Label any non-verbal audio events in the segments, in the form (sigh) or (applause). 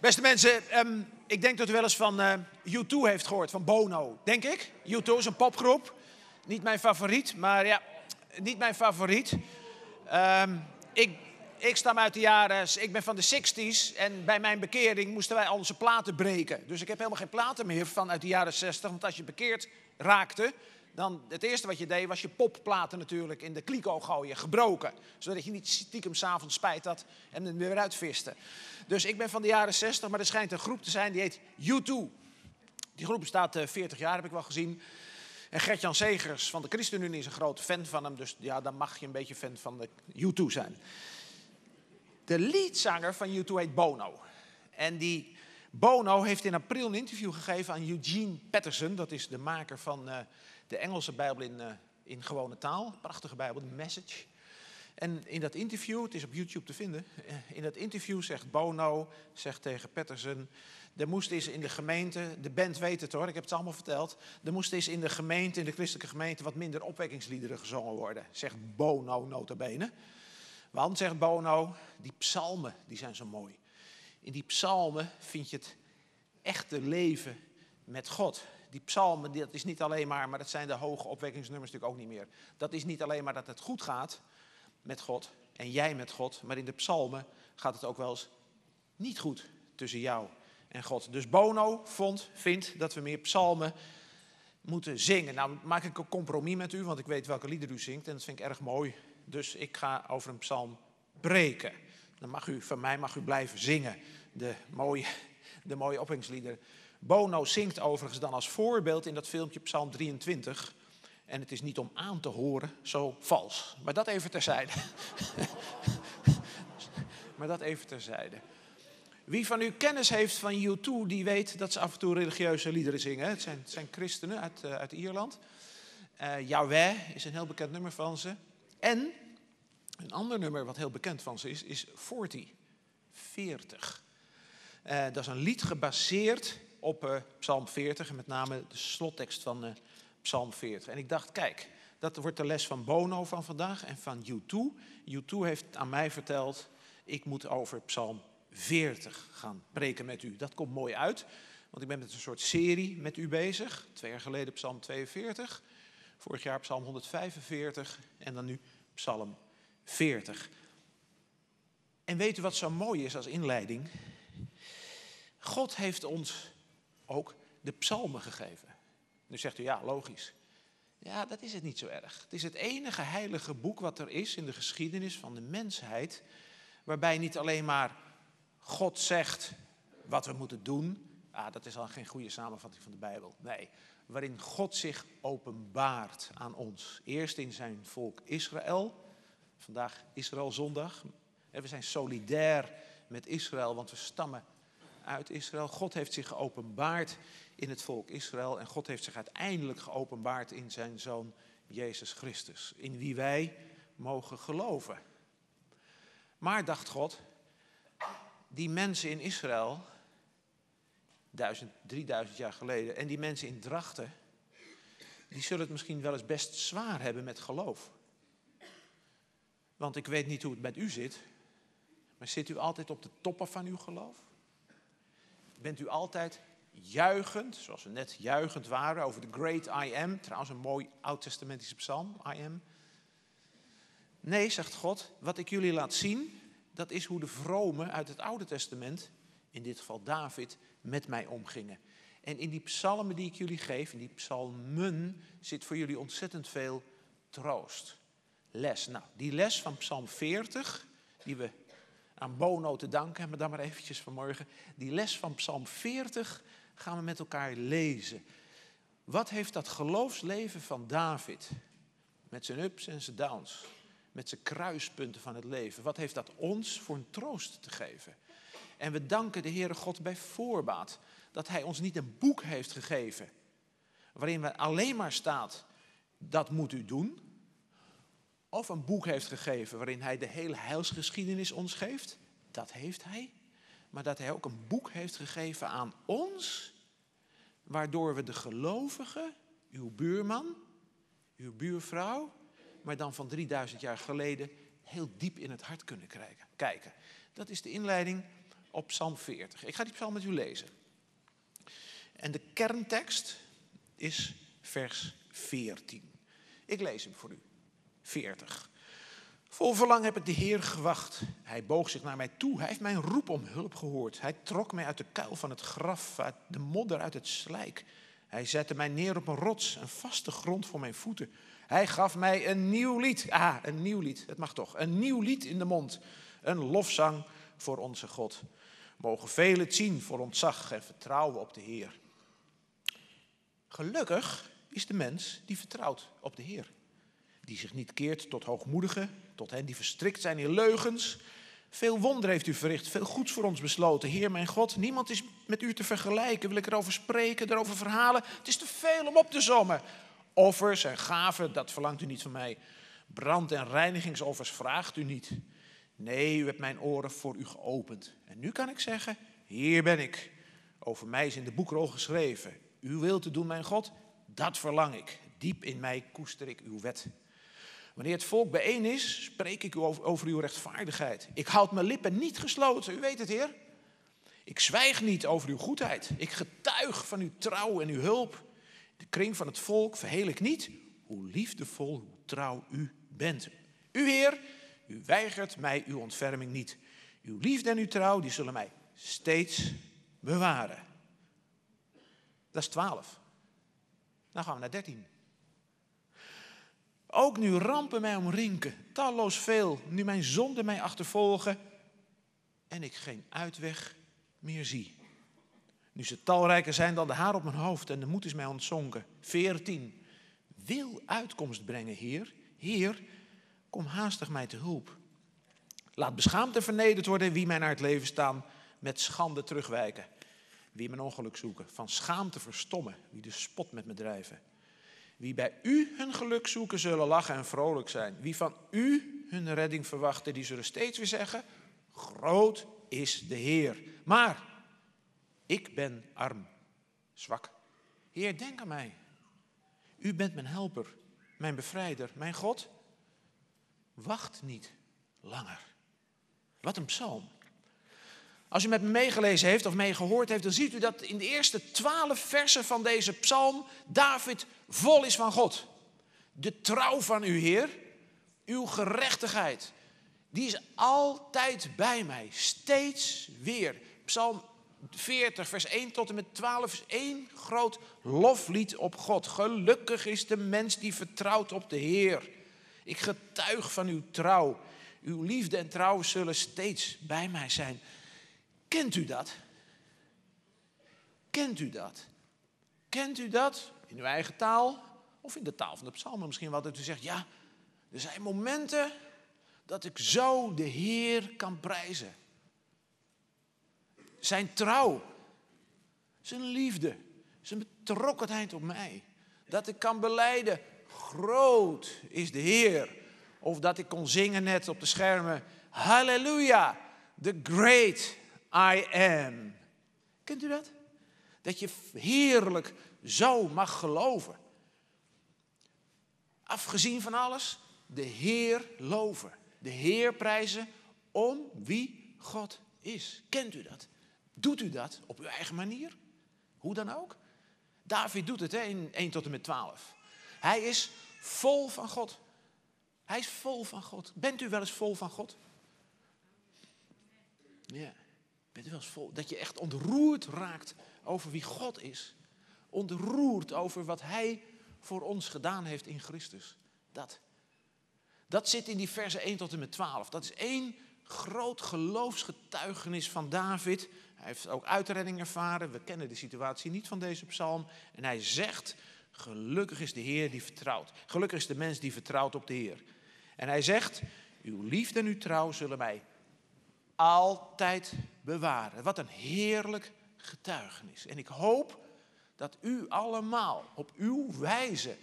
Beste mensen, ehm, ik denk dat u wel eens van eh, U2 heeft gehoord, van Bono, denk ik. U2 is een popgroep. Niet mijn favoriet, maar ja, niet mijn favoriet. Ehm, ik, ik stam uit de jaren, ik ben van de 60s en bij mijn bekering moesten wij al onze platen breken. Dus ik heb helemaal geen platen meer van uit de jaren 60, want als je bekeerd raakte, dan het eerste wat je deed was je popplaten natuurlijk in de kliko gooien, gebroken. Zodat je niet stiekem s'avonds spijt had en hem weer uitviste. Dus ik ben van de jaren 60, maar er schijnt een groep te zijn die heet U2. Die groep bestaat 40 eh, jaar, heb ik wel gezien. En Gert-Jan Segers van de ChristenUnie is een grote fan van hem. Dus ja, dan mag je een beetje fan van de U2 zijn. De leadzanger van U2 heet Bono. En die Bono heeft in april een interview gegeven aan Eugene Patterson. Dat is de maker van uh, de Engelse Bijbel in, uh, in gewone taal. Prachtige Bijbel, de Message. En in dat interview, het is op YouTube te vinden, eh, in dat interview zegt Bono, zegt tegen Patterson, er moest eens in de gemeente, de band weet het hoor, ik heb het allemaal verteld, er moest eens in de gemeente, in de christelijke gemeente, wat minder opwekkingsliederen gezongen worden, zegt Bono notabene. Want, zegt Bono, die psalmen, die zijn zo mooi. In die psalmen vind je het echte leven met God. Die psalmen, dat is niet alleen maar, maar dat zijn de hoge opwekkingsnummers natuurlijk ook niet meer. Dat is niet alleen maar dat het goed gaat, met God en jij met God. Maar in de psalmen gaat het ook wel eens niet goed tussen jou en God. Dus Bono vond, vindt dat we meer psalmen moeten zingen. Nou maak ik een compromis met u, want ik weet welke lieder u zingt en dat vind ik erg mooi. Dus ik ga over een psalm breken. Dan mag u, van mij mag u blijven zingen, de mooie, de mooie. Bono zingt overigens dan als voorbeeld in dat filmpje Psalm 23. En het is niet om aan te horen zo vals. Maar dat even terzijde. (laughs) maar dat even terzijde. Wie van u kennis heeft van U2, die weet dat ze af en toe religieuze liederen zingen. Het zijn, zijn christenen uit, uh, uit Ierland. Uh, is een heel bekend nummer van ze. En een ander nummer wat heel bekend van ze is, is 40. 40. Uh, dat is een lied gebaseerd op Psalm 40 en met name de slottekst van Psalm 40. En ik dacht, kijk, dat wordt de les van Bono van vandaag en van U2. U2 heeft aan mij verteld, ik moet over Psalm 40 gaan preken met u. Dat komt mooi uit, want ik ben met een soort serie met u bezig. Twee jaar geleden Psalm 42, vorig jaar Psalm 145 en dan nu Psalm 40. En weet u wat zo mooi is als inleiding? God heeft ons ook de psalmen gegeven. Nu zegt u ja, logisch. Ja, dat is het niet zo erg. Het is het enige heilige boek wat er is in de geschiedenis van de mensheid, waarbij niet alleen maar God zegt wat we moeten doen. Ah, dat is al geen goede samenvatting van de Bijbel. Nee, waarin God zich openbaart aan ons. Eerst in zijn volk Israël. Vandaag Israël zondag. We zijn solidair met Israël, want we stammen uit Israël. God heeft zich geopenbaard in het volk Israël. En God heeft zich uiteindelijk geopenbaard in zijn zoon Jezus Christus. In wie wij mogen geloven. Maar dacht God, die mensen in Israël, duizend, 3000 jaar geleden, en die mensen in Drachten, die zullen het misschien wel eens best zwaar hebben met geloof. Want ik weet niet hoe het met u zit, maar zit u altijd op de toppen van uw geloof? Bent u altijd juichend, zoals we net juichend waren over de great I am, trouwens een mooi oud-testamentische psalm, I am. Nee, zegt God, wat ik jullie laat zien, dat is hoe de vromen uit het Oude Testament, in dit geval David, met mij omgingen. En in die psalmen die ik jullie geef, in die psalmen, zit voor jullie ontzettend veel troost. Les. Nou, die les van Psalm 40, die we aan Bono te danken hebben, dan maar eventjes vanmorgen. Die les van Psalm 40 gaan we met elkaar lezen. Wat heeft dat geloofsleven van David, met zijn ups en zijn downs, met zijn kruispunten van het leven, wat heeft dat ons voor een troost te geven? En we danken de Heere God bij voorbaat dat Hij ons niet een boek heeft gegeven waarin alleen maar staat, dat moet u doen. Of een boek heeft gegeven waarin Hij de hele heilsgeschiedenis ons geeft. Dat heeft Hij maar dat hij ook een boek heeft gegeven aan ons, waardoor we de gelovigen, uw buurman, uw buurvrouw, maar dan van 3000 jaar geleden heel diep in het hart kunnen kijken. Dat is de inleiding op Psalm 40. Ik ga die psalm met u lezen. En de kerntekst is vers 14. Ik lees hem voor u. 40. Vol verlang heb ik de Heer gewacht. Hij boog zich naar mij toe. Hij heeft mijn roep om hulp gehoord. Hij trok mij uit de kuil van het graf, uit de modder, uit het slijk. Hij zette mij neer op een rots, een vaste grond voor mijn voeten. Hij gaf mij een nieuw lied. Ah, een nieuw lied, het mag toch. Een nieuw lied in de mond. Een lofzang voor onze God. Mogen velen het zien voor ontzag en vertrouwen op de Heer. Gelukkig is de mens die vertrouwt op de Heer. Die zich niet keert tot hoogmoedigen, tot hen die verstrikt zijn in leugens. Veel wonder heeft u verricht, veel goeds voor ons besloten. Heer mijn God, niemand is met u te vergelijken. Wil ik erover spreken, erover verhalen? Het is te veel om op te sommen. Offers en gaven, dat verlangt u niet van mij. Brand- en reinigingsoffers vraagt u niet. Nee, u hebt mijn oren voor u geopend. En nu kan ik zeggen, hier ben ik. Over mij is in de boekrol geschreven. U wilt te doen, mijn God, dat verlang ik. Diep in mij koester ik uw wet. Wanneer het volk bijeen is, spreek ik over, over uw rechtvaardigheid. Ik houd mijn lippen niet gesloten, u weet het, Heer. Ik zwijg niet over uw goedheid. Ik getuig van uw trouw en uw hulp. De kring van het volk verheel ik niet. Hoe liefdevol, hoe trouw u bent. U, Heer, u weigert mij uw ontferming niet. Uw liefde en uw trouw, die zullen mij steeds bewaren. Dat is 12. Dan gaan we naar 13. Ook nu rampen mij omrinken, talloos veel, nu mijn zonden mij achtervolgen en ik geen uitweg meer zie. Nu ze talrijker zijn dan de haar op mijn hoofd en de moed is mij ontzonken. 14. Wil uitkomst brengen, Heer. Heer, kom haastig mij te hulp. Laat beschaamd en vernederd worden wie mij naar het leven staan, met schande terugwijken. Wie mijn ongeluk zoeken, van schaamte verstommen, wie de spot met me drijven. Wie bij u hun geluk zoeken, zullen lachen en vrolijk zijn. Wie van u hun redding verwachten, die zullen steeds weer zeggen: Groot is de Heer. Maar ik ben arm, zwak. Heer, denk aan mij. U bent mijn helper, mijn bevrijder, mijn God. Wacht niet langer. Wat een psalm. Als u met me meegelezen heeft of meegehoord heeft, dan ziet u dat in de eerste twaalf versen van deze psalm David vol is van God. De trouw van u, Heer, uw gerechtigheid, die is altijd bij mij, steeds weer. Psalm 40, vers 1 tot en met 12 is één groot loflied op God. Gelukkig is de mens die vertrouwt op de Heer. Ik getuig van uw trouw. Uw liefde en trouw zullen steeds bij mij zijn. Kent u dat? Kent u dat? Kent u dat in uw eigen taal of in de taal van de psalmen misschien wel dat u zegt, ja, er zijn momenten dat ik zo de Heer kan prijzen. Zijn trouw, zijn liefde, zijn betrokkenheid op mij. Dat ik kan beleiden, groot is de Heer. Of dat ik kon zingen net op de schermen, halleluja, the great I am. Kent u dat? Dat je heerlijk zo mag geloven. Afgezien van alles, de Heer loven. De Heer prijzen om wie God is. Kent u dat? Doet u dat op uw eigen manier? Hoe dan ook? David doet het hè, in 1 tot en met 12. Hij is vol van God. Hij is vol van God. Bent u wel eens vol van God? Ja. U? Dat je echt ontroerd raakt over wie God is. Ontroerd over wat Hij voor ons gedaan heeft in Christus. Dat. Dat zit in die versen 1 tot en met 12. Dat is één groot geloofsgetuigenis van David. Hij heeft ook uitredding ervaren. We kennen de situatie niet van deze psalm. En hij zegt, gelukkig is de Heer die vertrouwt. Gelukkig is de mens die vertrouwt op de Heer. En hij zegt, uw liefde en uw trouw zullen mij altijd bewaren. Wat een heerlijk getuigenis. En ik hoop dat u allemaal op uw wijze,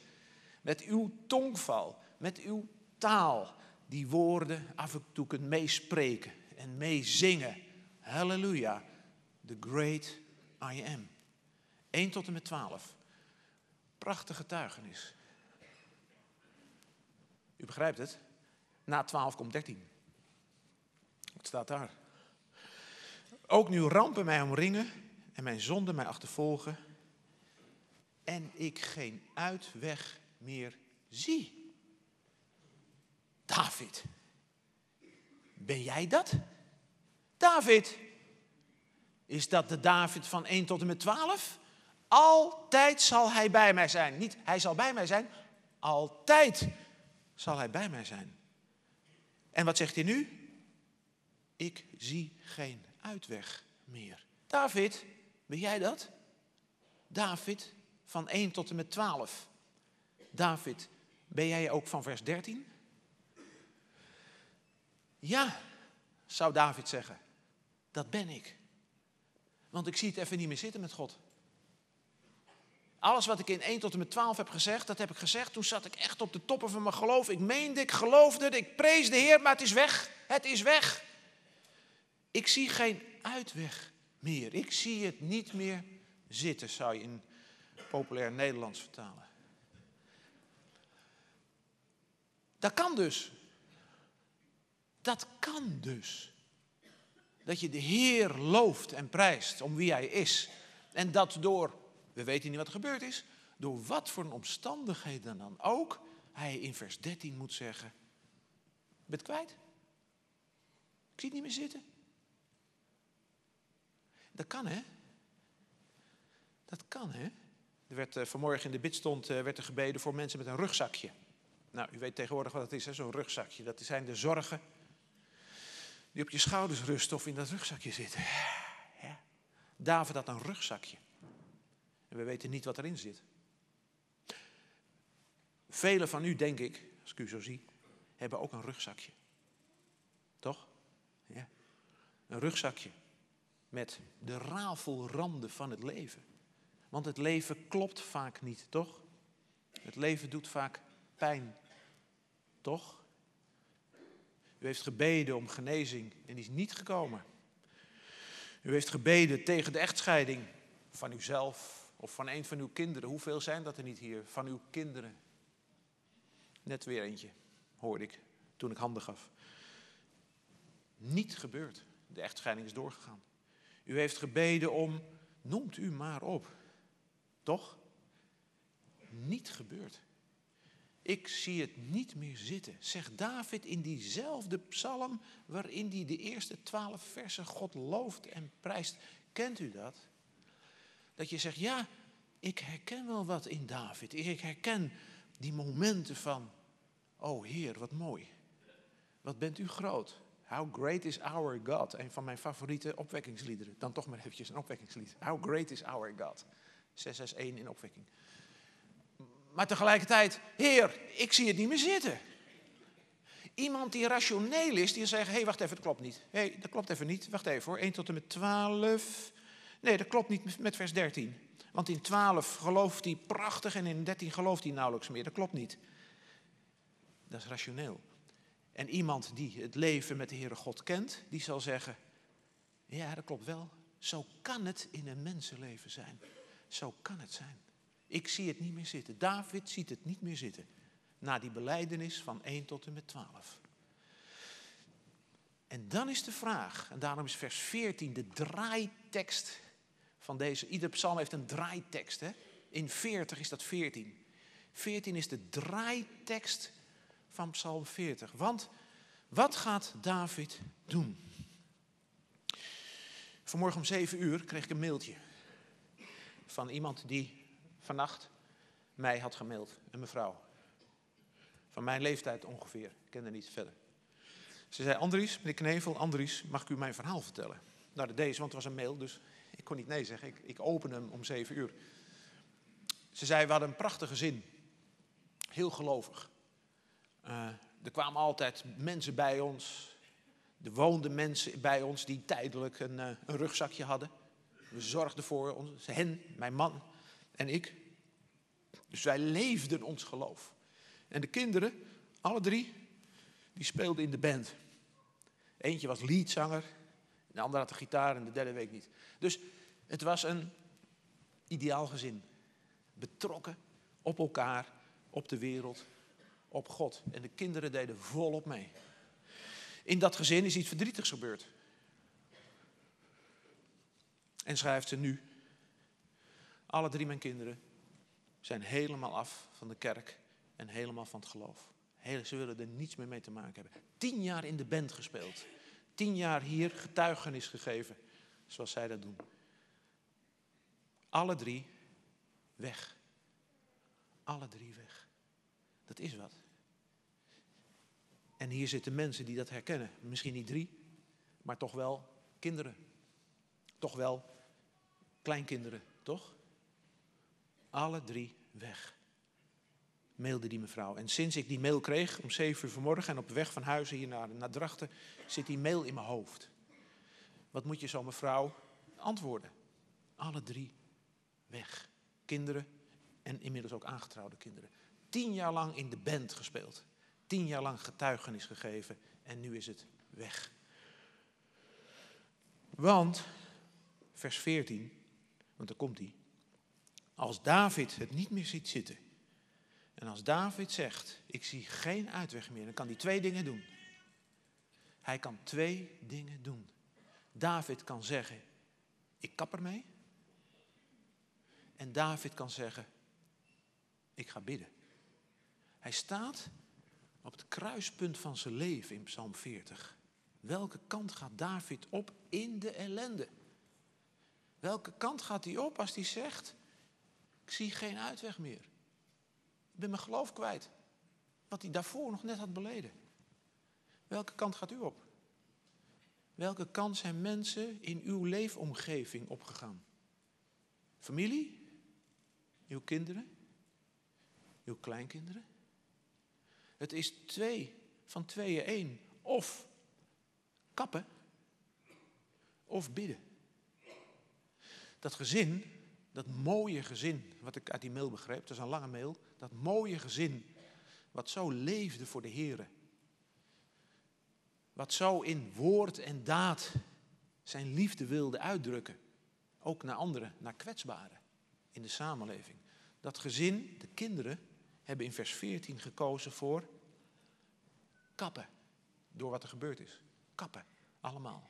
met uw tongval, met uw taal, die woorden af en toe kunt meespreken en meezingen. Halleluja, the great I am. 1 tot en met 12. Prachtige getuigenis. U begrijpt het? Na 12 komt 13. Wat staat daar? Ook nu rampen mij omringen en mijn zonden mij achtervolgen. En ik geen uitweg meer zie. David. Ben jij dat? David. Is dat de David van 1 tot en met 12? Altijd zal hij bij mij zijn. Niet hij zal bij mij zijn, altijd zal hij bij mij zijn. En wat zegt hij nu? Ik zie geen uitweg meer. David, ben jij dat? David van 1 tot en met 12. David, ben jij ook van vers 13? Ja, zou David zeggen. Dat ben ik. Want ik zie het even niet meer zitten met God. Alles wat ik in 1 tot en met 12 heb gezegd, dat heb ik gezegd. Toen zat ik echt op de toppen van mijn geloof. Ik meende, ik geloofde, ik prees de Heer, maar het is weg. Het is weg. Ik zie geen uitweg meer. Ik zie het niet meer zitten, zou je in populair Nederlands vertalen. Dat kan dus. Dat kan dus. Dat je de Heer looft en prijst om wie Hij is. En dat door, we weten niet wat er gebeurd is, door wat voor omstandigheden dan ook, Hij in vers 13 moet zeggen, ben het kwijt? Ik zie het niet meer zitten. Dat kan, hè? Dat kan, hè? Er werd uh, vanmorgen in de bidstond uh, werd er gebeden voor mensen met een rugzakje. Nou, u weet tegenwoordig wat het is, zo'n rugzakje. Dat zijn de zorgen die op je schouders rusten of in dat rugzakje zitten. Ja. David had een rugzakje. En we weten niet wat erin zit. Velen van u, denk ik, als ik u zo zie, hebben ook een rugzakje. Toch? Ja. Een rugzakje met de rafelranden van het leven. Want het leven klopt vaak niet, toch? Het leven doet vaak pijn, toch? U heeft gebeden om genezing en die is niet gekomen. U heeft gebeden tegen de echtscheiding van uzelf of van een van uw kinderen. Hoeveel zijn dat er niet hier? Van uw kinderen. Net weer eentje, hoorde ik toen ik handen gaf. Niet gebeurd. De echtscheiding is doorgegaan. U heeft gebeden om, noemt u maar op. Toch? Niet gebeurd. Ik zie het niet meer zitten, zegt David in diezelfde psalm waarin hij de eerste twaalf versen God looft en prijst. Kent u dat? Dat je zegt, ja, ik herken wel wat in David. Ik herken die momenten van, oh Heer, wat mooi. Wat bent u groot. How great is our God? Een van mijn favoriete opwekkingsliederen. Dan toch maar eventjes een opwekkingslied. How great is our God? 661 in opwekking. Maar tegelijkertijd, Heer, ik zie het niet meer zitten. Iemand die rationeel is, die zegt, hé, hey, wacht even, dat klopt niet. Hé, hey, dat klopt even niet. Wacht even hoor, 1 tot en met 12. Nee, dat klopt niet met vers 13. Want in 12 gelooft hij prachtig en in 13 gelooft hij nauwelijks meer. Dat klopt niet. Dat is rationeel. En iemand die het leven met de Heere God kent, die zal zeggen, ja, dat klopt wel. Zo kan het in een mensenleven zijn. Zo kan het zijn. Ik zie het niet meer zitten. David ziet het niet meer zitten. Na die beleidenis van 1 tot en met 12. En dan is de vraag, en daarom is vers 14 de draaitekst van deze. Ieder psalm heeft een draaitekst. Hè? In 40 is dat 14. 14 is de draaitekst van Psalm 40. Want wat gaat David doen? Vanmorgen om 7 uur kreeg ik een mailtje van iemand die vannacht mij had gemaild, een mevrouw. Van mijn leeftijd ongeveer, ik kende niet verder. Ze zei, Andries, meneer Knevel, Andries, mag ik u mijn verhaal vertellen? Nou, dat deed want het was een mail, dus ik kon niet nee zeggen. Ik, ik open hem om zeven uur. Ze zei, we hadden een prachtige zin. Heel gelovig. Uh, er kwamen altijd mensen bij ons. Er woonden mensen bij ons die tijdelijk een, uh, een rugzakje hadden. We zorgden voor ons, hen, mijn man en ik. Dus wij leefden ons geloof. En de kinderen, alle drie, die speelden in de band. Eentje was leadzanger, de andere had de gitaar en de derde week niet. Dus het was een ideaal gezin. Betrokken op elkaar, op de wereld, op God. En de kinderen deden volop mee. In dat gezin is iets verdrietigs gebeurd. En schrijft ze nu, alle drie mijn kinderen zijn helemaal af van de kerk en helemaal van het geloof. Ze willen er niets meer mee te maken hebben. Tien jaar in de band gespeeld. Tien jaar hier getuigenis gegeven, zoals zij dat doen. Alle drie weg. Alle drie weg. Dat is wat. En hier zitten mensen die dat herkennen. Misschien niet drie, maar toch wel kinderen. Toch wel kleinkinderen, toch? Alle drie weg. Mailde die mevrouw. En sinds ik die mail kreeg om zeven uur vanmorgen en op weg van huizen hier naar, naar Drachten, zit die mail in mijn hoofd. Wat moet je zo mevrouw antwoorden? Alle drie weg. Kinderen en inmiddels ook aangetrouwde kinderen. Tien jaar lang in de band gespeeld. Tien jaar lang getuigenis gegeven en nu is het weg. Want, vers 14, want daar komt hij. Als David het niet meer ziet zitten. En als David zegt, ik zie geen uitweg meer, dan kan hij twee dingen doen. Hij kan twee dingen doen. David kan zeggen, ik kap ermee. En David kan zeggen, ik ga bidden. Hij staat op het kruispunt van zijn leven in Psalm 40. Welke kant gaat David op in de ellende? Welke kant gaat hij op als hij zegt: Ik zie geen uitweg meer. Ik ben mijn geloof kwijt. Wat hij daarvoor nog net had beleden. Welke kant gaat u op? Welke kant zijn mensen in uw leefomgeving opgegaan? Familie? Uw kinderen? Uw kleinkinderen? Het is twee van tweeën één. Of kappen, of bidden. Dat gezin, dat mooie gezin, wat ik uit die mail begreep, dat is een lange mail, dat mooie gezin, wat zo leefde voor de Heer. Wat zo in woord en daad zijn liefde wilde uitdrukken. Ook naar anderen, naar kwetsbaren in de samenleving. Dat gezin, de kinderen, hebben in vers 14 gekozen voor kappen. Door wat er gebeurd is. Kappen. Allemaal.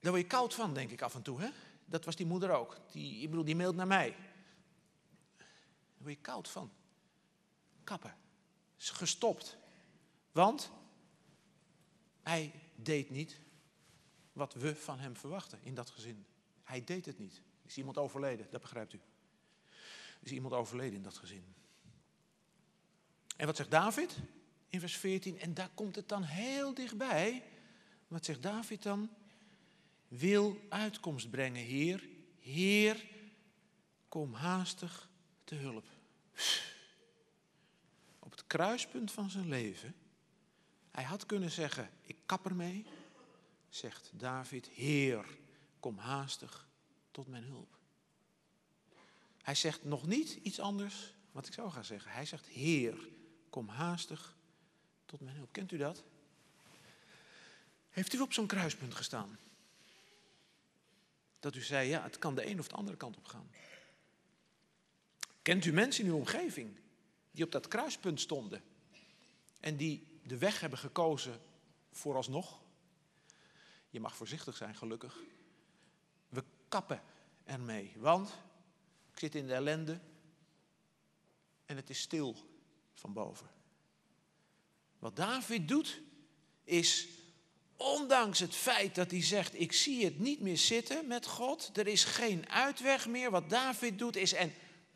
Daar word je koud van, denk ik af en toe. Hè? Dat was die moeder ook. Die, ik bedoel, die mailt naar mij. Daar word je koud van. Kappen. Gestopt. Want hij deed niet wat we van hem verwachten in dat gezin. Hij deed het niet. Is iemand overleden, dat begrijpt u. Is iemand overleden in dat gezin. En wat zegt David in vers 14? En daar komt het dan heel dichtbij. Wat zegt David dan? Wil uitkomst brengen, Heer. Heer, kom haastig te hulp. Op het kruispunt van zijn leven. Hij had kunnen zeggen, ik kap ermee. Zegt David, Heer, kom haastig tot mijn hulp. Hij zegt nog niet iets anders wat ik zou gaan zeggen. Hij zegt, Heer, kom haastig tot mijn hulp. Kent u dat? Heeft u op zo'n kruispunt gestaan? Dat u zei, ja, het kan de een of de andere kant op gaan. Kent u mensen in uw omgeving die op dat kruispunt stonden en die de weg hebben gekozen vooralsnog? Je mag voorzichtig zijn, gelukkig. We kappen ermee, want ik zit in de ellende en het is stil van boven. Wat David doet, is ondanks het feit dat hij zegt: Ik zie het niet meer zitten met God, er is geen uitweg meer. Wat David doet is: En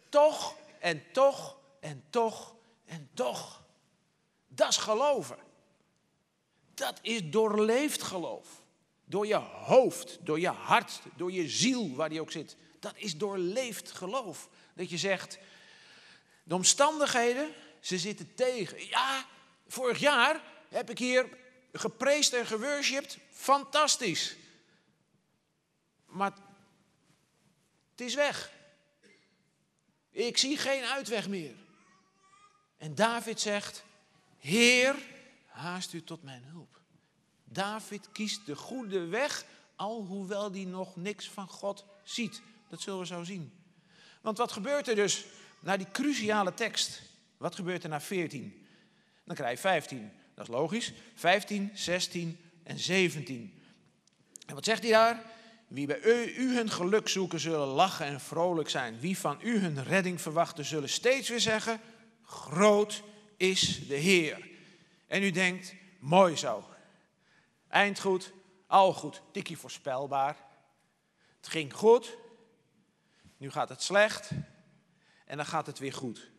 toch, en toch, en toch, en toch. Dat is geloven. Dat is doorleefd geloof. Door je hoofd, door je hart, door je ziel, waar die ook zit. Dat is doorleefd geloof. Dat je zegt, de omstandigheden, ze zitten tegen. Ja, vorig jaar heb ik hier gepreest en geworshipped. Fantastisch. Maar het is weg. Ik zie geen uitweg meer. En David zegt: Heer, haast u tot mijn hulp. David kiest de goede weg, alhoewel hij nog niks van God ziet. Dat zullen we zo zien. Want wat gebeurt er dus na die cruciale tekst? Wat gebeurt er na 14? Dan krijg je 15. Dat is logisch. 15, 16 en 17. En wat zegt hij daar? Wie bij u, hun geluk zoeken, zullen lachen en vrolijk zijn. Wie van u hun redding verwachten, zullen steeds weer zeggen: Groot is de Heer. En u denkt: Mooi zo. Eind goed, al goed. Tikkie voorspelbaar. Het ging goed. Nu gaat het slecht. En dan gaat het weer goed.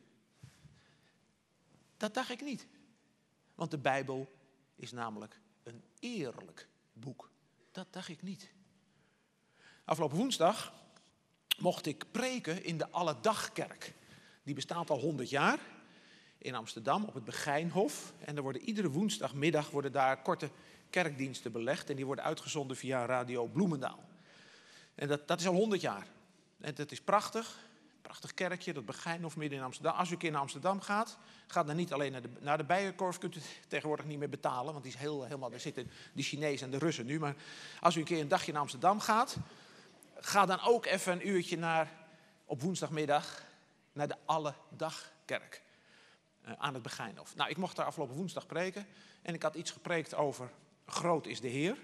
Dat dacht ik niet. Want de Bijbel is namelijk een eerlijk boek. Dat dacht ik niet. Afgelopen woensdag mocht ik preken in de Alledagkerk. Die bestaat al 100 jaar in Amsterdam op het Begijnhof. En er worden iedere woensdagmiddag worden daar korte kerkdiensten belegd. En die worden uitgezonden via Radio Bloemendaal. En dat, dat is al 100 jaar. En dat is prachtig. Prachtig kerkje, dat Begijnhof midden in Amsterdam. Als u een keer naar Amsterdam gaat, gaat dan niet alleen naar de, naar de Bijenkorf. Kunt u tegenwoordig niet meer betalen, want die is heel, helemaal, daar zitten de Chinezen en de Russen nu. Maar als u een keer een dagje naar Amsterdam gaat, ga dan ook even een uurtje naar, op woensdagmiddag naar de Alledagkerk. Uh, aan het Begijnhof. Nou, ik mocht daar afgelopen woensdag preken. En ik had iets gepreekt over groot is de Heer.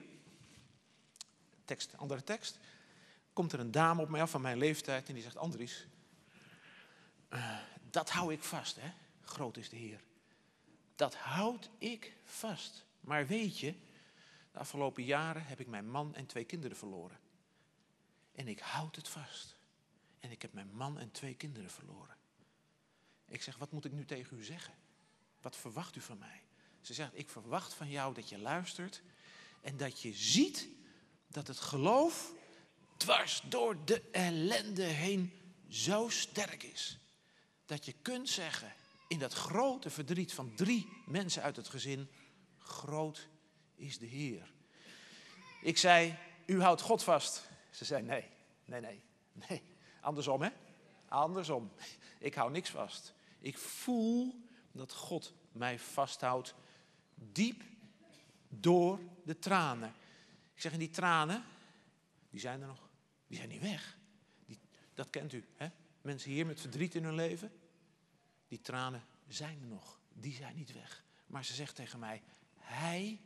Tekst, andere tekst. Komt er een dame op mij af van mijn leeftijd en die zegt: Andries, uh, dat hou ik vast, hè? Groot is de Heer. Dat houd ik vast. Maar weet je, de afgelopen jaren heb ik mijn man en twee kinderen verloren. En ik houd het vast. En ik heb mijn man en twee kinderen verloren. Ik zeg, wat moet ik nu tegen u zeggen? Wat verwacht u van mij? Ze zegt, ik verwacht van jou dat je luistert en dat je ziet dat het geloof dwars door de ellende heen zo sterk is. Dat je kunt zeggen, in dat grote verdriet van drie mensen uit het gezin, groot is de Heer. Ik zei, u houdt God vast. Ze zei, nee, nee, nee, nee. Andersom, hè? Andersom. Ik hou niks vast. Ik voel dat God mij vasthoudt diep door de tranen. Ik zeg, en die tranen, die zijn er nog. Die zijn niet weg. Die, dat kent u, hè? Mensen hier met verdriet in hun leven. Die tranen zijn er nog. Die zijn niet weg. Maar ze zegt tegen mij, hij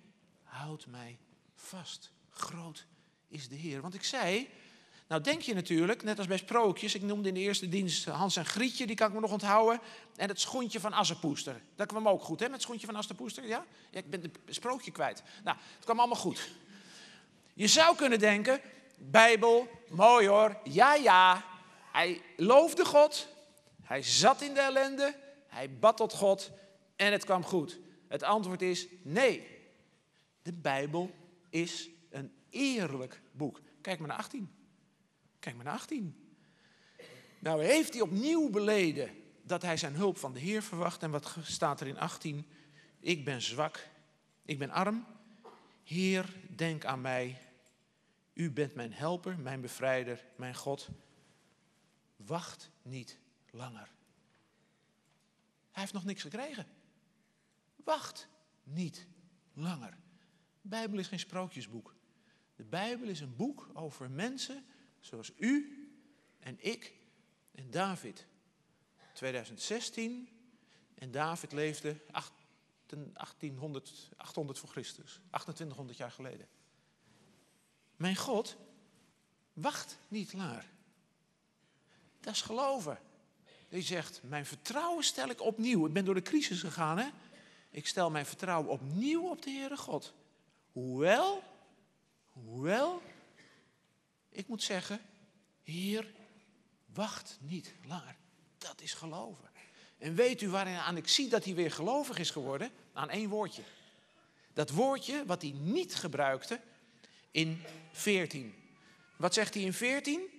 houdt mij vast. Groot is de Heer. Want ik zei, nou denk je natuurlijk, net als bij sprookjes, ik noemde in de eerste dienst Hans en Grietje, die kan ik me nog onthouden. En het schoentje van Assepoester. Dat kwam ook goed, hè, het schoentje van Assepoester, ja? ja? Ik ben het sprookje kwijt. Nou, het kwam allemaal goed. Je zou kunnen denken, Bijbel, mooi hoor, ja ja. Hij loofde God, hij zat in de ellende, hij bad tot God en het kwam goed. Het antwoord is nee. De Bijbel is een eerlijk boek. Kijk maar naar 18. Kijk maar naar 18. Nou heeft hij opnieuw beleden dat hij zijn hulp van de Heer verwacht. En wat staat er in 18? Ik ben zwak, ik ben arm. Heer, denk aan mij. U bent mijn helper, mijn bevrijder, mijn God. Wacht niet langer. Hij heeft nog niks gekregen. Wacht niet langer. De Bijbel is geen sprookjesboek. De Bijbel is een boek over mensen Zoals u en ik en David. 2016 en David leefde 1800, 800 voor Christus, 2800 jaar geleden. Mijn God wacht niet langer. Dat is geloven. Die zegt, mijn vertrouwen stel ik opnieuw. Ik ben door de crisis gegaan, hè. Ik stel mijn vertrouwen opnieuw op de Heere God. Hoewel, hoewel ik moet zeggen, Heer, wacht niet langer. Dat is geloven. En weet u waarin aan ik zie dat hij weer gelovig is geworden? Aan één woordje. Dat woordje wat hij niet gebruikte in 14. Wat zegt hij in 14?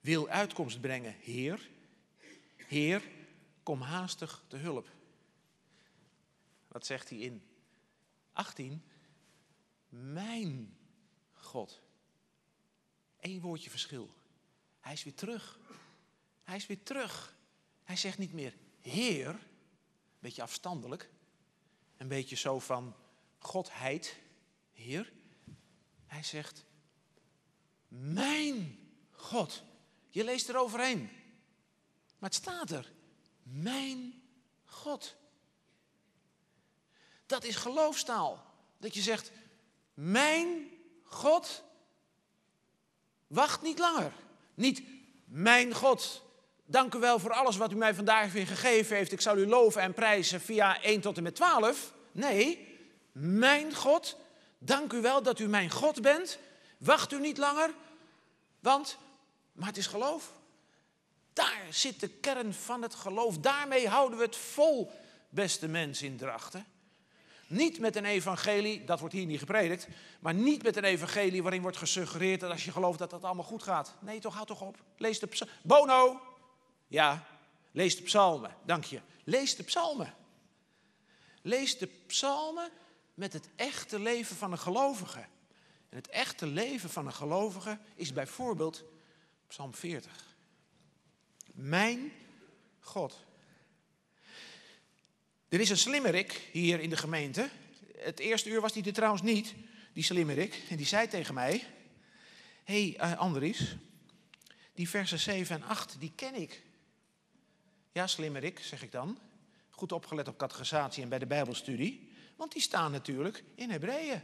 Wil uitkomst brengen, Heer. Heer, kom haastig te hulp. Wat zegt hij in 18? Mijn God. Eén woordje verschil. Hij is weer terug. Hij is weer terug. Hij zegt niet meer Heer, een beetje afstandelijk, een beetje zo van Godheid, Heer. Hij zegt, mijn God. Je leest er overheen. Maar het staat er, mijn God. Dat is geloofstaal. Dat je zegt, mijn God, wacht niet langer. Niet mijn God, dank u wel voor alles wat u mij vandaag weer gegeven heeft. Ik zal u loven en prijzen via 1 tot en met 12. Nee, mijn God, dank u wel dat u mijn God bent. Wacht u niet langer, want, maar het is geloof. Daar zit de kern van het geloof. Daarmee houden we het vol, beste mensen in Drachten. Niet met een evangelie, dat wordt hier niet gepredikt, maar niet met een evangelie waarin wordt gesuggereerd dat als je gelooft dat dat allemaal goed gaat. Nee, toch, houd toch op. Lees de psalmen. Bono, ja, lees de psalmen, dank je. Lees de psalmen. Lees de psalmen met het echte leven van een gelovige. En het echte leven van een gelovige is bijvoorbeeld Psalm 40. Mijn God. Er is een slimmerik hier in de gemeente. Het eerste uur was die er trouwens niet, die slimmerik. En die zei tegen mij: Hé hey, uh, Andries, die versen 7 en 8, die ken ik. Ja, slimmerik, zeg ik dan. Goed opgelet op catechisatie en bij de Bijbelstudie. Want die staan natuurlijk in Hebreeën.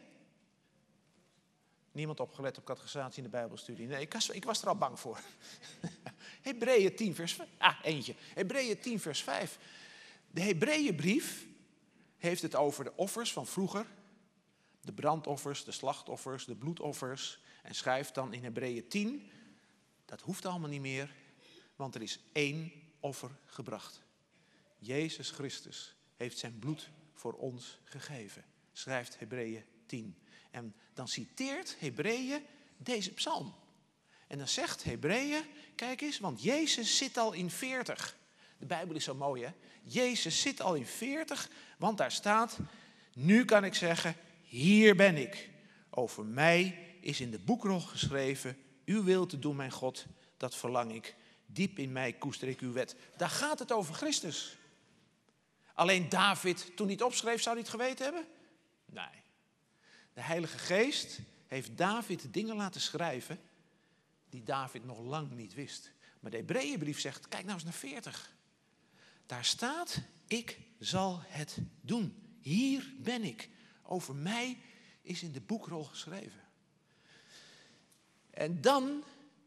Niemand opgelet op catechisatie in de Bijbelstudie. Nee, ik was, ik was er al bang voor. (laughs) Hebreeën 10 vers 5. Ah, eentje. Hebreeën 10 vers 5. De Hebreeënbrief heeft het over de offers van vroeger. De brandoffers, de slachtoffers, de bloedoffers. En schrijft dan in Hebreeën 10, dat hoeft allemaal niet meer, want er is één offer gebracht. Jezus Christus heeft zijn bloed voor ons gegeven, schrijft Hebreeën 10. En dan citeert Hebreeën deze psalm. En dan zegt Hebreeën, kijk eens, want Jezus zit al in 40. De Bijbel is zo mooi, hè? Jezus zit al in 40, want daar staat, nu kan ik zeggen, hier ben ik. Over mij is in de boekrol geschreven, uw wil te doen, mijn God, dat verlang ik. Diep in mij koester ik uw wet. Daar gaat het over Christus. Alleen David, toen hij opschreef, zou hij het geweten hebben? Nee. De Heilige Geest heeft David dingen laten schrijven die David nog lang niet wist. Maar de Hebreeënbrief zegt, kijk nou eens naar 40. Daar staat, ik zal het doen. Hier ben ik. Over mij is in de boekrol geschreven. En dan,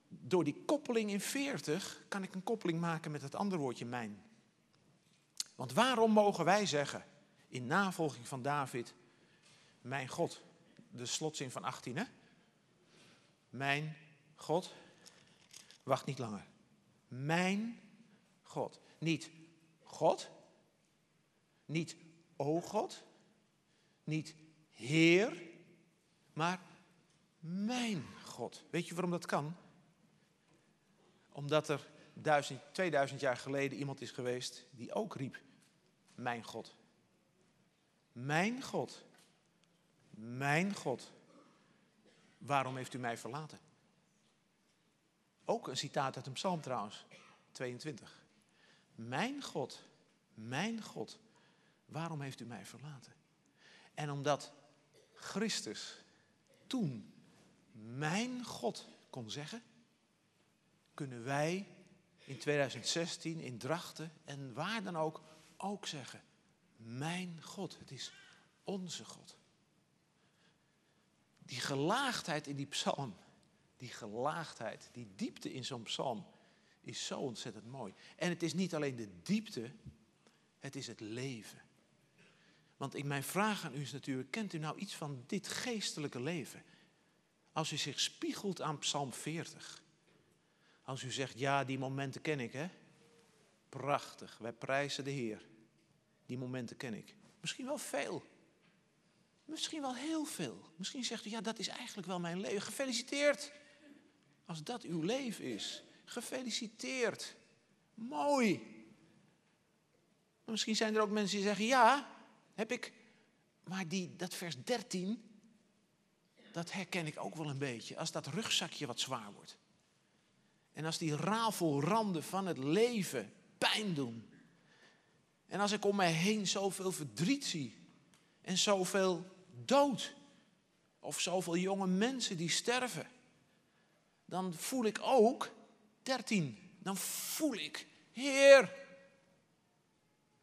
door die koppeling in 40, kan ik een koppeling maken met het andere woordje mijn. Want waarom mogen wij zeggen, in navolging van David, mijn God, de slotzin van 18, hè? Mijn God, wacht niet langer. Mijn God. Niet God, niet o God, niet Heer, maar mijn God. Weet je waarom dat kan? Omdat er duizend, 2000 jaar geleden iemand is geweest die ook riep, mijn God. Mijn God. Mijn God. Waarom heeft u mij verlaten? Ook een citaat uit een psalm trouwens, 22. Mijn God, mijn God, waarom heeft u mij verlaten? En omdat Christus toen mijn God kon zeggen, kunnen wij in 2016 in Drachten en waar dan ook ook zeggen, mijn God, het is onze God. Die gelaagdheid in die psalm, die gelaagdheid, die diepte in zo'n psalm, is zo ontzettend mooi. En het is niet alleen de diepte, het is het leven. Want in mijn vraag aan u is natuurlijk, kent u nou iets van dit geestelijke leven? Als u zich spiegelt aan Psalm 40. Als u zegt, ja, die momenten ken ik, hè? Prachtig, wij prijzen de Heer. Die momenten ken ik. Misschien wel veel. Misschien wel heel veel. Misschien zegt u, ja, dat is eigenlijk wel mijn leven. Gefeliciteerd. Als dat uw leven is. Gefeliciteerd. Mooi. Misschien zijn er ook mensen die zeggen, ja, heb ik. Maar die, dat vers 13, dat herken ik ook wel een beetje. Als dat rugzakje wat zwaar wordt. En als die rafelranden van het leven pijn doen. En als ik om mij heen zoveel verdriet zie. En zoveel dood. Of zoveel jonge mensen die sterven. Dan voel ik ook 13. Dan voel ik, Heer,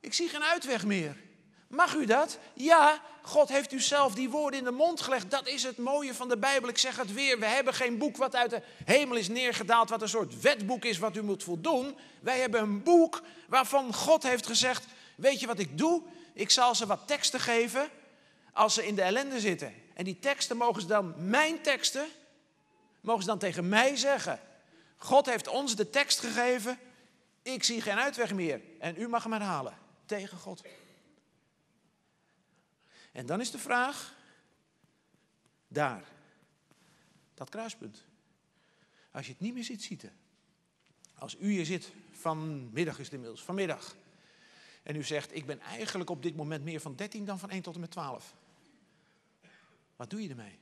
ik zie geen uitweg meer. Mag u dat? Ja, God heeft u zelf die woorden in de mond gelegd. Dat is het mooie van de Bijbel. Ik zeg het weer, we hebben geen boek wat uit de hemel is neergedaald, wat een soort wetboek is wat u moet voldoen. Wij hebben een boek waarvan God heeft gezegd, weet je wat ik doe? Ik zal ze wat teksten geven als ze in de ellende zitten. En die teksten mogen ze dan, mijn teksten, mogen ze dan tegen mij zeggen. God heeft ons de tekst gegeven, ik zie geen uitweg meer. En u mag hem herhalen, tegen God. En dan is de vraag, daar, dat kruispunt. Als je het niet meer ziet zitten. Als u hier zit, vanmiddag is het inmiddels, vanmiddag. En u zegt, ik ben eigenlijk op dit moment meer van 13 dan van 1 tot en met 12. Wat doe je ermee?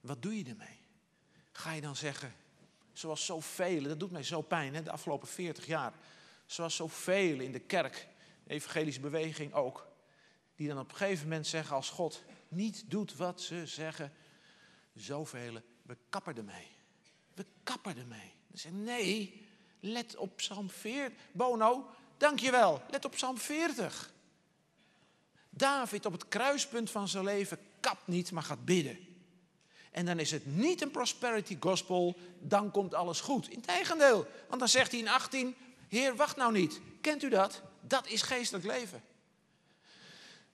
Wat doe je ermee? Ga je dan zeggen, zoals zoveel, dat doet mij zo pijn, hè, de afgelopen 40 jaar. Zoals zoveel in de kerk, de evangelische beweging ook die dan op een gegeven moment zeggen als God niet doet wat ze zeggen, zoveel, we kappen ermee. We kappen ermee. Dan zeggen nee, let op Psalm 40. Bono, dankjewel, let op Psalm 40. David op het kruispunt van zijn leven kapt niet, maar gaat bidden. En dan is het niet een prosperity gospel, dan komt alles goed. Integendeel, want dan zegt hij in 18, Heer, wacht nou niet. Kent u dat? Dat is geestelijk leven.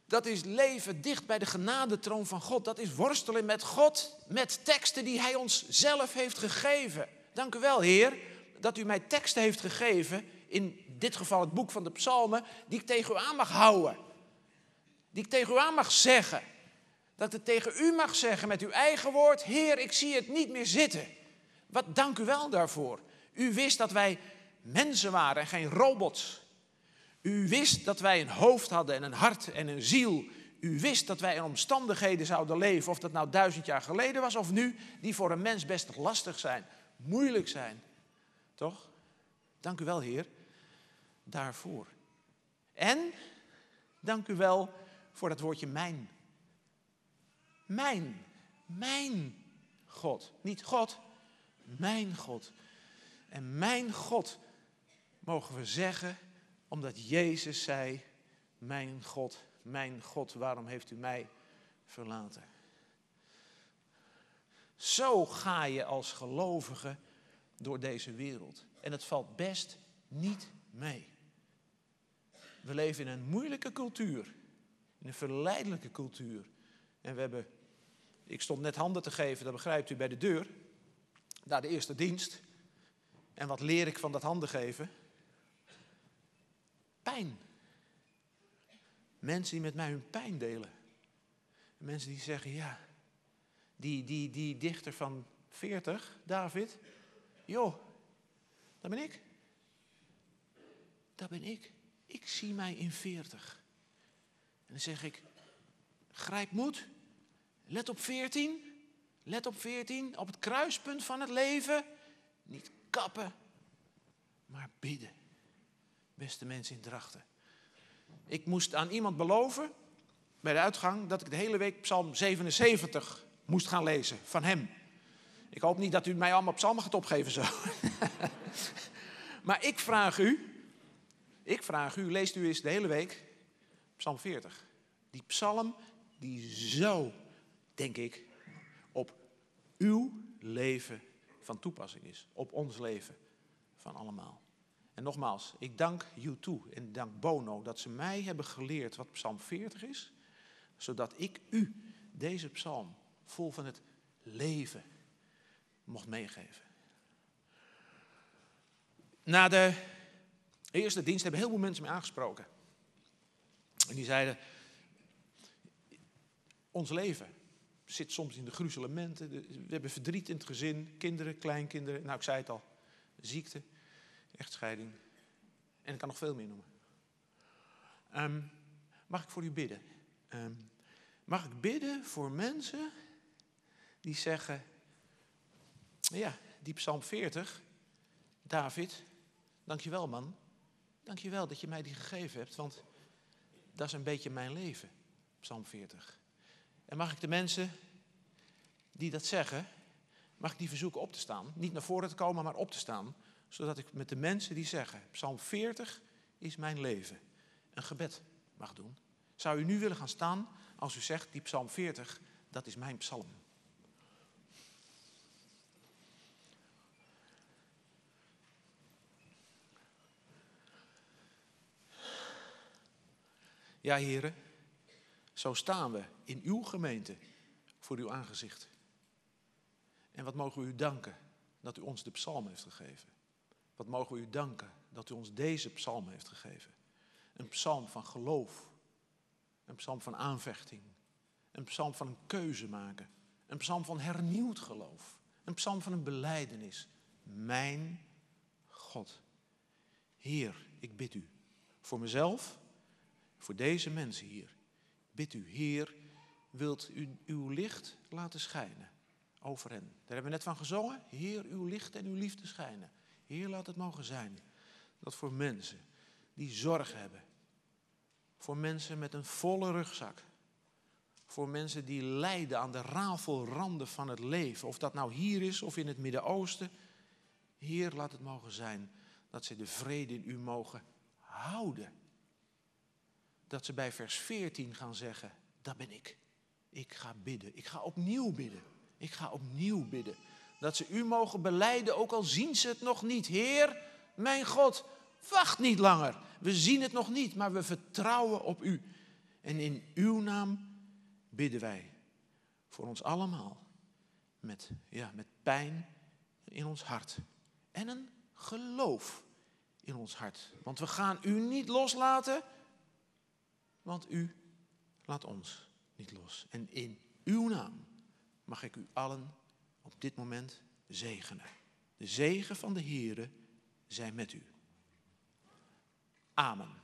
Dat is leven dicht bij de genadetroon van God. Dat is worstelen met God, met teksten die Hij ons zelf heeft gegeven. Dank u wel, Heer, dat u mij teksten heeft gegeven, in dit geval het boek van de Psalmen, die ik tegen u aan mag houden. Die ik tegen u aan mag zeggen. Dat ik tegen u mag zeggen met uw eigen woord, Heer, ik zie het niet meer zitten. Wat dank u wel daarvoor. U wist dat wij mensen waren en geen robots. U wist dat wij een hoofd hadden en een hart en een ziel. U wist dat wij in omstandigheden zouden leven, of dat nou duizend jaar geleden was of nu, die voor een mens best lastig zijn, moeilijk zijn. Toch? Dank u wel, Heer, daarvoor. En dank u wel voor dat woordje mijn. Mijn, mijn God. Niet God, mijn God. En mijn God mogen we zeggen omdat Jezus zei, mijn God, mijn God, waarom heeft u mij verlaten? Zo ga je als gelovige door deze wereld. En het valt best niet mee. We leven in een moeilijke cultuur, in een verleidelijke cultuur. En we hebben, ik stond net handen te geven, dat begrijpt u, bij de deur, naar de eerste dienst. En wat leer ik van dat handen geven? Pijn. Mensen die met mij hun pijn delen. Mensen die zeggen, ja, die, die, die dichter van 40, David, joh, dat ben ik. Dat ben ik. Ik zie mij in 40. En dan zeg ik, grijp moed, let op 14, let op 14, op het kruispunt van het leven. Niet kappen, maar bidden beste mensen in Drachten. Ik moest aan iemand beloven bij de uitgang dat ik de hele week Psalm 77 moest gaan lezen van hem. Ik hoop niet dat u mij allemaal psalmen gaat opgeven zo. (laughs) maar ik vraag u, ik vraag u, leest u eens de hele week Psalm 40. Die psalm die zo, denk ik, op uw leven van toepassing is. Op ons leven van allemaal. En nogmaals, ik dank U2 en dank Bono dat ze mij hebben geleerd wat Psalm 40 is, zodat ik u deze psalm vol van het leven mocht meegeven. Na de eerste dienst hebben heel veel mensen mij aangesproken. En die zeiden, ons leven zit soms in de gruzelementen. We hebben verdriet in het gezin, kinderen, kleinkinderen. Nou, ik zei het al, ziekte echtscheiding. En ik kan nog veel meer noemen. Ehm, mag ik voor u bidden? Ehm, mag ik bidden voor mensen die zeggen, ja, die Psalm 40, David, dankjewel man. Dankjewel dat je mij die gegeven hebt, want dat is een beetje mijn leven, Psalm 40. En mag ik de mensen die dat zeggen, mag ik die verzoeken op te staan? Niet naar voren te komen, maar op te staan zodat ik met de mensen die zeggen, Psalm 40 is mijn leven, een gebed mag doen. Zou u nu willen gaan staan als u zegt, die psalm 40, dat is mijn psalm? Ja, heren, zo staan we in uw gemeente voor uw aangezicht. En wat mogen we u danken dat u ons de psalm heeft gegeven. Wat mogen we u danken dat u ons deze psalm heeft gegeven. Een psalm van geloof. Een psalm van aanvechting. Een psalm van een keuze maken. Een psalm van hernieuwd geloof. Een psalm van een beleidenis. Mijn God. Heer, ik bid u voor mezelf, voor deze mensen hier. Bid u, Heer, wilt u uw licht laten schijnen over hen. Daar hebben we net van gezongen. Heer, uw licht en uw liefde schijnen. Heer, laat het mogen zijn dat voor mensen die zorg hebben, voor mensen met een volle rugzak, voor mensen die lijden aan de rafelranden van het leven, of dat nou hier is of in het Midden-Oosten, Heer, laat het mogen zijn dat ze de vrede in u mogen houden. Dat ze bij vers 14 gaan zeggen, dat ben ik. Ik ga bidden. Ik ga opnieuw bidden. Ik ga opnieuw bidden. Dat ze u mogen beleiden, ook al zien ze het nog niet. Heer, mijn God, wacht niet langer. We zien het nog niet, maar we vertrouwen op u. En in uw naam bidden wij voor ons allemaal. Met, ja, met pijn in ons hart. En een geloof in ons hart. Want we gaan u niet loslaten, want u laat ons niet los. En in uw naam mag ik u allen op dit moment zegenen. De zegen van de Heere zij met u. Amen.